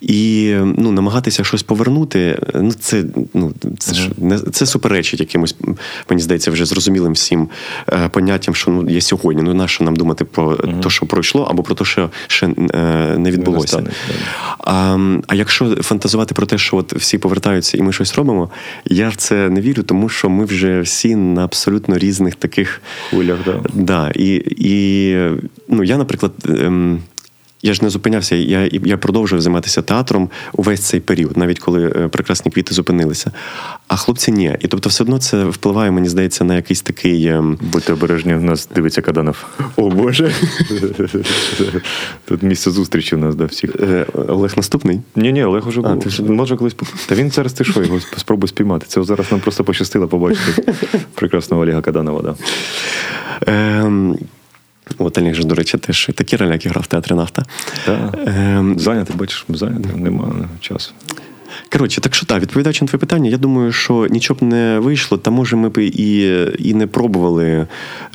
Speaker 2: І ну, намагатися щось повернути, ну це ну це ж не це суперечить якимось, мені здається, вже зрозумілим всім е, поняттям, що ну є сьогодні. Ну нащо нам думати про те, що пройшло, або про те, що ще е, не відбулося.
Speaker 1: да.
Speaker 2: А, а якщо фантазувати про те, що от всі повертаються і ми щось робимо, я в це не вірю, тому що ми вже всі на абсолютно різних таких
Speaker 1: Хвилях, да.
Speaker 2: Да, і, і ну, я, наприклад, ем, я ж не зупинявся, я, я продовжую займатися театром увесь цей період, навіть коли е, прекрасні квіти зупинилися. А хлопці ні. І тобто, все одно це впливає, мені здається, на якийсь такий. ем,
Speaker 1: Будьте обережні, в нас дивиться Каданов.
Speaker 2: О Боже.
Speaker 1: Тут місце зустрічі у нас, да, всіх.
Speaker 2: Е, Олег наступний.
Speaker 1: Ні, ні, Олег уже був.
Speaker 2: ти
Speaker 1: Може колись. Та він зараз ти що, його спробуй спіймати. Це зараз нам просто пощастило побачити прекрасного Олега Каданова. Да.
Speaker 2: Ем, От Олег же, до речі, теж такі роляки грав в театрі нафта.
Speaker 1: Да.
Speaker 2: Ем,
Speaker 1: Зайнятий, бачиш, зайнятий, немає часу.
Speaker 2: Коротше, так що так, відповідаючи на твоє питання, я думаю, що нічого б не вийшло, та може ми б і, і не пробували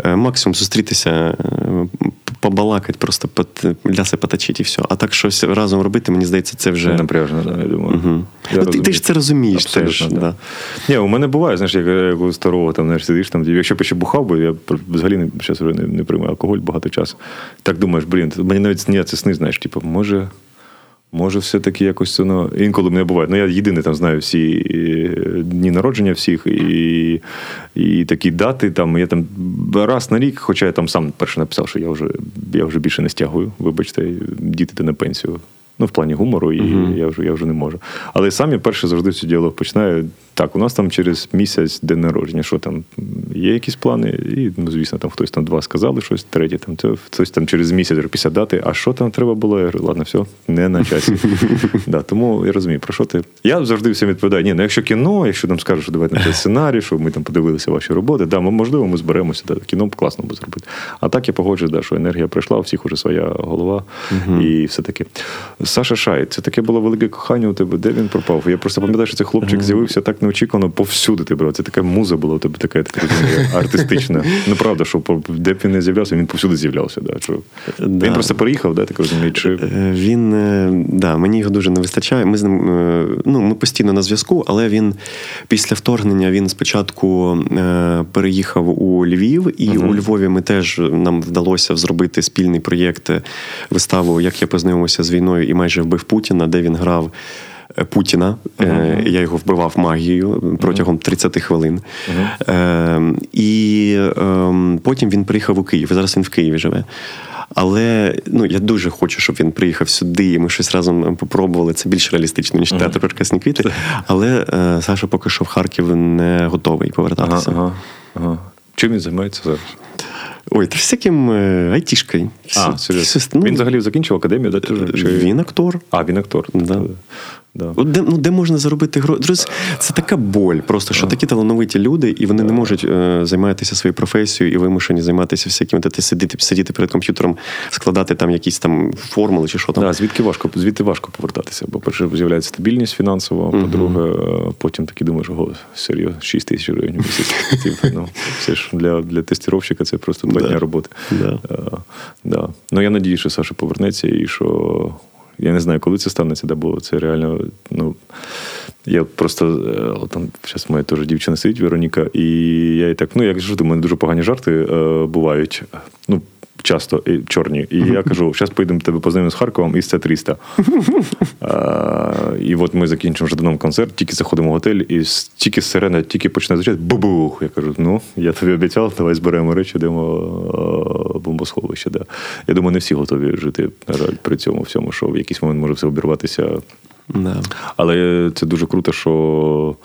Speaker 2: е, максимум зустрітися, е, побалакати, просто ляси поточити і все. А так щось разом робити, мені здається, це вже.
Speaker 1: Вже напряжно, да, я думаю.
Speaker 2: Угу.
Speaker 1: Я
Speaker 2: Ну, ти, ти ж це розумієш
Speaker 1: Абсолютно,
Speaker 2: теж.
Speaker 1: да.
Speaker 2: Да.
Speaker 1: Ні, у мене буває, знаєш, як, як у старого там знаєш, сидиш там, якщо б ще бухав бо я взагалі не, зараз не, не приймаю алкоголь багато часу. Так думаєш, блін, мені навіть сняться сни, знаєш, типу, може. Може, все-таки якось воно інколи мене буває. Ну, я єдиний там знаю всі е, дні народження всіх і і такі дати. Там Я там раз на рік, хоча я там сам перше написав, що я вже я вже більше не стягую. Вибачте, діти на пенсію. Ну, в плані гумору, і uh-huh. я вже я вже не можу. Але сам я перше завжди цю діалог починаю. Так, у нас там через місяць день народження, що там є якісь плани, і, ну, звісно, там хтось там два сказали щось, третє там це, хтось там через місяць після дати, а що там треба було? Я говорю, ладно, все, не на часі. да, Тому я розумію, про що ти. Я завжди всім відповідаю, ні, ну якщо кіно, якщо там скажуть, що давайте на сценарій, що ми там подивилися ваші роботи, да, можливо, ми зберемося, да, кіно класно буде зробити. А так я погоджуюсь, да, що енергія прийшла, у всіх уже своя голова, і все таки. Саша Шай, це таке було велике кохання у тебе. Де він пропав? Я просто пам'ятаю, що цей хлопчик з'явився так неочікувано повсюди. Ти брав. Це така муза була у тебе така так розумію, артистична. Ну правда, що де б він не з'являвся, він повсюди з'являвся. Да, що... Да. Він просто переїхав, да, так розумію? Чи...
Speaker 2: Е, він е, да, мені його дуже не вистачає. Ми з ним е, ну, ми постійно на зв'язку, але він після вторгнення він спочатку переїхав у Львів, і uh у Львові ми теж нам вдалося зробити спільний проєкт виставу, як я познайомився з війною і майже вбив Путіна, де він грав. Путіна. Uh-huh. Я його вбивав магією протягом 30 хвилин. Uh-huh. І ем, потім він приїхав у Київ. Зараз він в Києві живе. Але ну, я дуже хочу, щоб він приїхав сюди, і ми щось разом попробували. Це більш реалістично, ніж театр прекрасні квіти. Але е, Саша поки що в Харків не готовий повертатися.
Speaker 1: Ага, ага. Чим він займається зараз?
Speaker 2: Ой, та всяким айтішкою.
Speaker 1: А, серйозно. Ну, Він взагалі закінчив академію, да?
Speaker 2: Чи... Він актор.
Speaker 1: А, він актор.
Speaker 2: Да. Да. Де ну, де можна заробити гроші? Це така боль, просто що такі талановиті люди, і вони не можуть е, займатися своєю професією і вимушені займатися всякими ти сидіти сидіти перед комп'ютером, складати там якісь там формули чи що там.
Speaker 1: Да, звідки важко звідти важко повертатися. Бо перше з'являється стабільність фінансова, по-друге, uh потім таки думаєш, ого, серйозно, 6 тисяч гривень місяць. ну, Це ж для для тестіровщика це просто два роботи.
Speaker 2: Да.
Speaker 1: Uh, да. Ну я надію, що Саша повернеться і що. Я не знаю, коли це станеться, де бо це реально. ну, Я просто е, там зараз моя теж дівчина сидить, Вероніка, і я і так, ну як завжди, у мене дуже погані жарти е, бувають. Ну, часто і чорні. І я кажу, зараз поїдемо тебе познайомимо з Харковом і з С-300. І от ми закінчимо Жаданом концерт, тільки заходимо в готель, і тільки сирена, тільки почне звучати бубух. Я кажу, ну, я тобі обіцяв, давай зберемо речі, йдемо бомбосховище. Да. Я думаю, не всі готові жити, на жаль, при цьому всьому, що в якийсь момент може все обірватися.
Speaker 2: Да.
Speaker 1: Але це дуже круто, що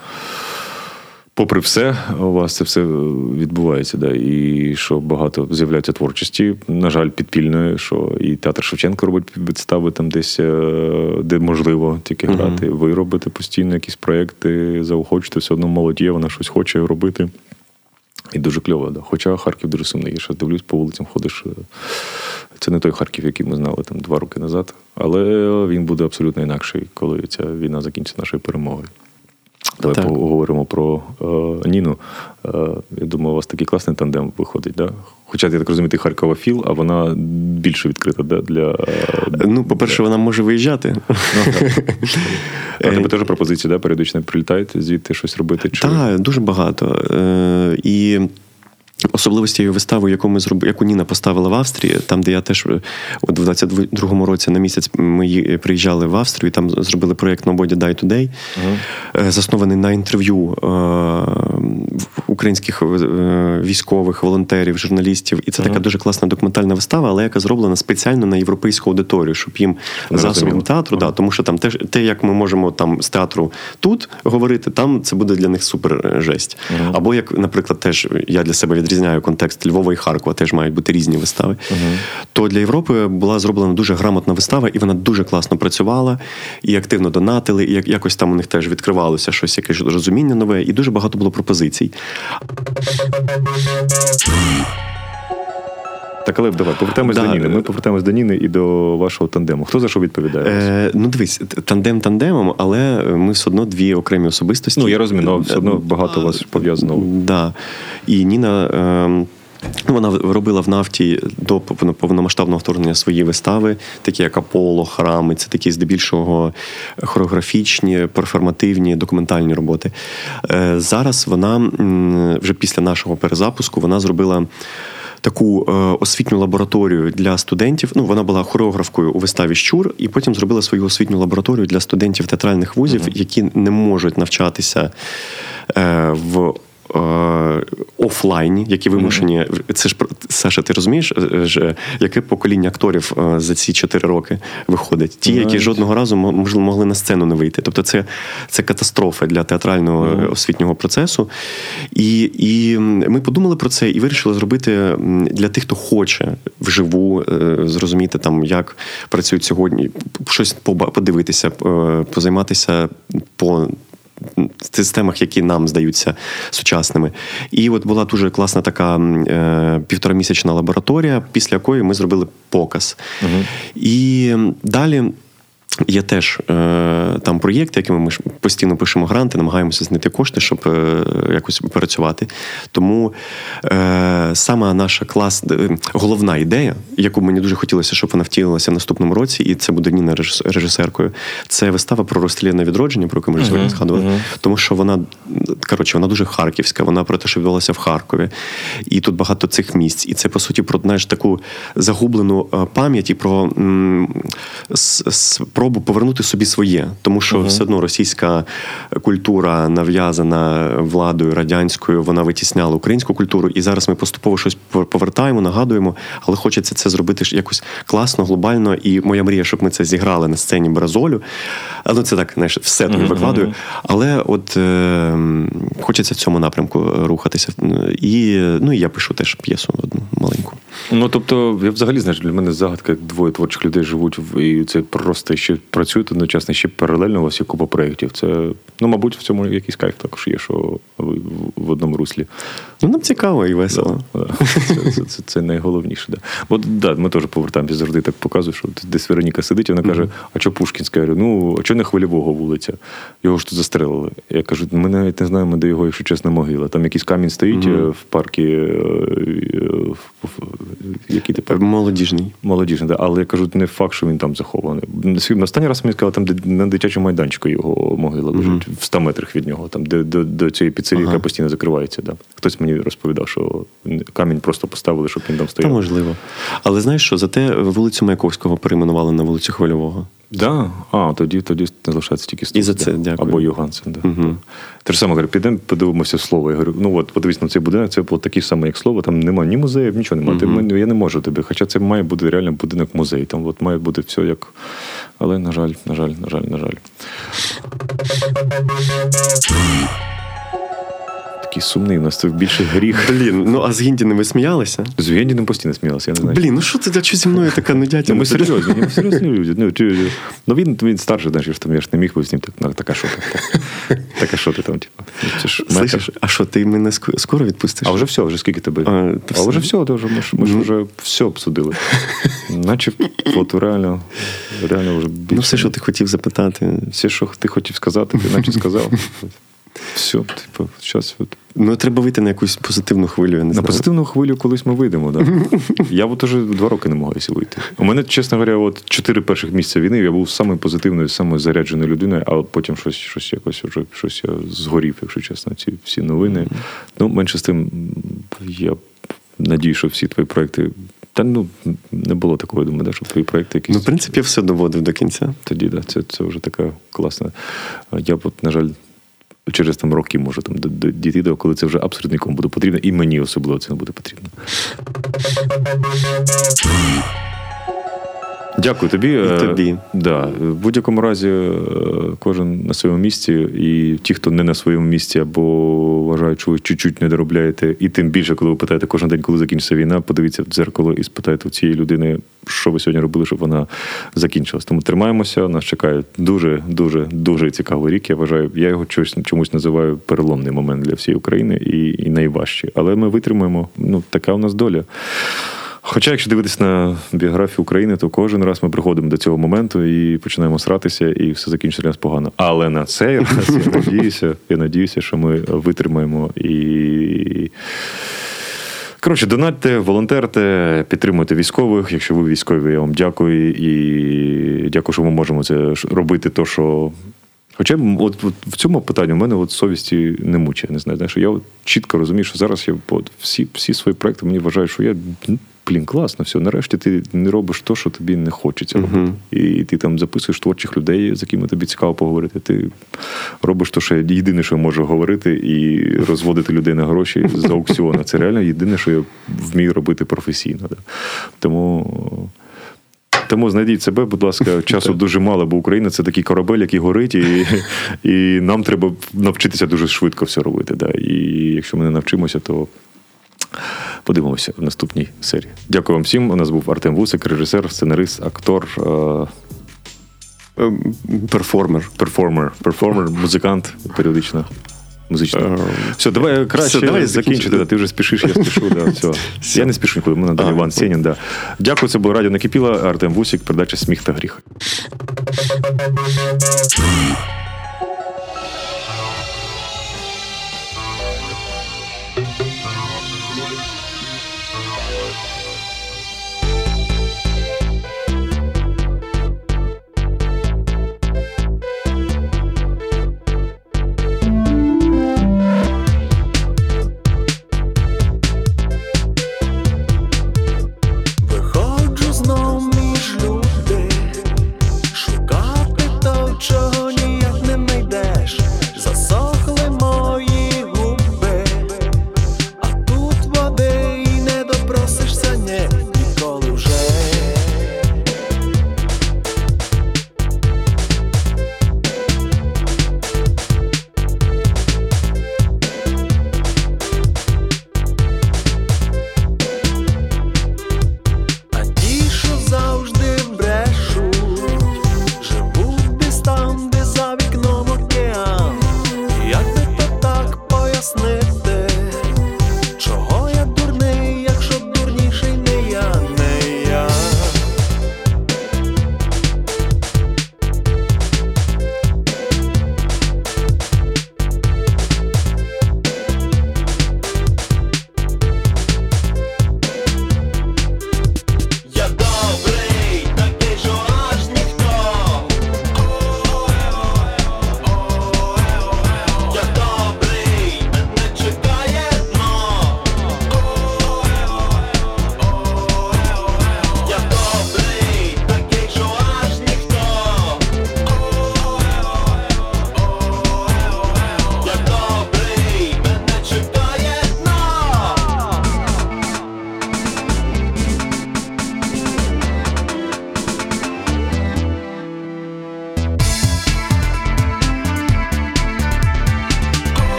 Speaker 1: попри все, у вас це все відбувається, да, і що багато з'являється творчості, на жаль, підпільної, що і театр Шевченко робить відстави там десь, е, де можливо тільки грати. Ви робите постійно якісь проекти, заохочете, все одно молодь є, вона щось хоче робити. І дуже кльово, да. Хоча Харків дуже сумний. Я ще дивлюсь, по вулицям ходиш. Е, це не той Харків, який ми знали там два роки назад. Але він буде абсолютно інакший, коли ця війна закінчиться нашою перемогою. Давай так. поговоримо про е, Ніну. Е, я думаю, у вас такий класний тандем виходить. Да? Хоча, я так розумію, ти Харкова Філ, а вона більше відкрита да? для.
Speaker 2: Ну, по-перше, для... вона може виїжджати. Ну,
Speaker 1: а тебе теж пропозиції да? періодично прилітають звідти щось робити?
Speaker 2: Так, дуже багато. Е, І Особливості вистави, яку ми зробили, яку Ніна поставила в Австрії, там, де я теж в 22-му році на місяць ми приїжджали в Австрію, там зробили проєкт Nobody Die Today, uh-huh. заснований на інтерв'ю е, українських е, військових, волонтерів, журналістів. І це uh-huh. така дуже класна документальна вистава, але яка зроблена спеціально на європейську аудиторію, щоб їм засобом театру, uh-huh. да, тому що там те, те, як ми можемо там з театру тут говорити, там це буде для них супер жесть. Або як, наприклад, теж я для себе від відрізняю контекст Львова і Харкова, теж мають бути різні вистави. Uh-huh. То для Європи була зроблена дуже грамотна вистава, і вона дуже класно працювала, і активно донатили, і якось там у них теж відкривалося щось, якесь розуміння нове, і дуже багато було пропозицій.
Speaker 1: Так, але давай повертаємось да. до Ніни. Ми повертаємось до Ніни і до вашого тандему. Хто за що відповідає?
Speaker 2: Е, Ну, дивись, тандем тандемом, але ми все одно дві окремі особистості.
Speaker 1: Ну, я розумію, але все одно багато вас пов'язано.
Speaker 2: Да. І Ніна. Е, вона робила в нафті до повномасштабного вторгнення свої вистави, такі як Аполло, храми. Це такі здебільшого хореографічні, перформативні, документальні роботи. Е, зараз вона вже після нашого перезапуску вона зробила таку е, освітню лабораторію для студентів. Ну, вона була хореографкою у виставі Щур, і потім зробила свою освітню лабораторію для студентів театральних вузів, які не можуть навчатися е, в. Е, Офлайні, які вимушені, це ж Саша, ти розумієш, е, яке покоління акторів е, за ці чотири роки виходить? Ті, які жодного разу мо- можливо могли на сцену не вийти. Тобто, це, це катастрофа для театрального освітнього процесу. І, і ми подумали про це і вирішили зробити для тих, хто хоче вживу зрозуміти там, як працюють сьогодні, щось подивитися, позайматися по. Системах, які нам здаються сучасними, і от була дуже класна така е, півторамісячна лабораторія, після якої ми зробили показ. І далі Є теж е, там проєкти, якими ми постійно пишемо гранти, намагаємося знайти кошти, щоб е, якось працювати. Тому е, сама наша клас, е, головна ідея, яку мені дуже хотілося, щоб вона втілилася в наступному році, і це буде Ніна режисеркою. Це вистава про розстріляне відродження, про яку ми вже сьогодні згадували. Тому що вона коротше, вона дуже харківська, вона про те, що відбувалося в Харкові. І тут багато цих місць. І це, по суті, про знаєш, таку загублену пам'ять і про м, с- спробу повернути собі своє. Тому що все одно російська культура, нав'язана владою радянською, вона витісняла українську культуру. І зараз ми поступово щось пов- повертаємо, нагадуємо, але хочеться це зробити якось класно, глобально. І моя мрія, щоб ми це зіграли на сцені Бразолю. Ну, це так, знаєш, все тобі викладаю. Але от е, хочеться в цьому напрямку рухатися. І, ну, і я пишу теж п'єсу одну маленьку.
Speaker 1: Ну тобто, я взагалі знаєш, для мене загадка, як двоє творчих людей живуть і це просто ще працюють одночасно, ще паралельно у вас є купа проєктів. Це ну, мабуть, в цьому якийсь кайф також є, що в- одному руслі.
Speaker 2: Ну, нам цікаво і весело.
Speaker 1: Да, Це, це, це, це найголовніше. Да. От да, ми теж повертаємося завжди так показую, що десь Вероніка сидить, і вона каже: а що Пушкінська? Я говорю, ну, а чого не хвильового вулиця? Його ж тут застрелили. Я кажу, ми навіть не знаємо, де його, якщо чесно, могила. Там якийсь камінь стоїть е, в парку, в, в, який тепер
Speaker 2: Молодіжний.
Speaker 1: молодіжний, да. але я кажу, не факт, що він там захований. На останній раз мені сказали, там на дитячому майданчику його могила лежить, в 100 метрах від нього, там де до, до цієї піцерії,
Speaker 2: Ага.
Speaker 1: яка постійно закривається. Да. Хтось мені розповідав, що камінь просто поставили, щоб він там
Speaker 2: Та
Speaker 1: стояв.
Speaker 2: можливо. Але знаєш що, зате вулицю Маяковського перейменували на вулицю Хвильового.
Speaker 1: Да? А, тоді, тоді залишається тільки
Speaker 2: І за це дякую.
Speaker 1: Або Йогансен. Да.
Speaker 2: Угу.
Speaker 1: Те ж саме говорю, підемо, подивимося слово. Я говорю, ну от, подивись на цей будинок, це було такий самий, як слово, там немає ні музеїв, нічого немає. Ти, я не можу тобі. Хоча це має бути реально будинок музей. Там от має бути все як. Але, на жаль, на жаль, на жаль, на жаль. Такий сумний, у нас це більше гріх.
Speaker 2: Блін, ну а з Гіндіним ви сміялися?
Speaker 1: З Гендіним постійно сміялися, я не знаю.
Speaker 2: Блін, ну що а що зі мною така
Speaker 1: Ну,
Speaker 2: нудятина?
Speaker 1: ми серйозні, ми серйозні люди. Ну, чи- ну він, він старший, знаєш, там я ж не міг би з ним так, ну, така що ти. Така що ти там, типу. Це ж.
Speaker 2: Слышиш, а що, ти мене скоро відпустиш?
Speaker 1: А вже все, вже скільки тебе?
Speaker 2: А,
Speaker 1: А,
Speaker 2: все.
Speaker 1: вже все, то вже, ми, ж, ми ж вже все обсудили. Наче от реально, реально вже більше.
Speaker 2: Ну, все, що ти хотів запитати.
Speaker 1: все, що ти хотів сказати, ти наче сказав. Все, типу, зараз от.
Speaker 2: Ну, треба вийти на якусь позитивну хвилю, я не
Speaker 1: На
Speaker 2: знаю.
Speaker 1: позитивну хвилю колись ми вийдемо. Да. Я от уже два роки не намагаюся вийти. У мене, чесно говоря, от чотири перших місяця війни я був самою позитивною, самою зарядженою людиною, а потім щось, щось якось вже щось я згорів, якщо чесно, ці всі новини. Ну, менше з тим, я надію, що всі твої проекти. Та ну не було такого, я думаю, да, що твої проекти якісь.
Speaker 2: Ну, в принципі, я все доводив до кінця.
Speaker 1: Тоді, да, це, це вже така класна. Я, от, на жаль, через там роки можу там, дійти до, коли це вже абсолютно нікому буде потрібно, і мені особливо це не буде потрібно. Дякую тобі.
Speaker 2: І тобі.
Speaker 1: Да. В будь-якому разі, е, кожен на своєму місці, і ті, хто не на своєму місці або вважають, що ви чуть-чуть не доробляєте, і тим більше, коли ви питаєте кожен день, коли закінчиться війна, подивіться в дзеркало і спитайте у цієї людини, що ви сьогодні робили, щоб вона закінчилась. Тому тримаємося. Нас чекає дуже, дуже, дуже цікавий рік. Я вважаю, я його чомусь, чомусь називаю переломний момент для всієї України і, і найважчий. Але ми витримаємо. Ну, така у нас доля. Хоча, якщо дивитися на біографію України, то кожен раз ми приходимо до цього моменту і починаємо сратися, і все закінчиться для нас погано. Але на цей раз я надіюся, я надіюся, що ми витримаємо і. Коротше, донатьте, волонтерте, підтримуйте військових. Якщо ви військові, я вам дякую і дякую, що ми можемо це робити, то що
Speaker 4: Хоча от, от в цьому питанні в мене от совісті не мучає. Не знаю, знаєш, я от чітко розумію, що зараз я от, всі всі свої проекти мені вважають, що я блін, класно, все. Нарешті ти не робиш то, що тобі не хочеться робити. Uh-huh. І ти там записуєш творчих людей, з якими тобі цікаво поговорити. Ти робиш то, що я єдине, що я можу говорити, і розводити людей на гроші з аукціону. Це реально єдине, що я вмію робити професійно. Тому. Тому знайдіть себе, будь ласка, часу дуже мало, бо Україна це такий корабель, який горить, і і нам треба навчитися дуже швидко все робити. Да. І якщо ми не навчимося, то подивимося в наступній серії. Дякую вам всім. У нас був Артем Вусик, режисер, сценарист, актор.
Speaker 2: Е, перформер.
Speaker 4: Перформер, перформер, музикант періодично. Музично. Uh, все, давай краще все, давай закінчити. Да, ти вже спішиш, я спішу. Да, все. все. Я не спішу нікуди. Мене uh, Іван Сенін. Да. Дякую, це було радіо Накипіла, Артем Вусік, передача Сміх та гріх.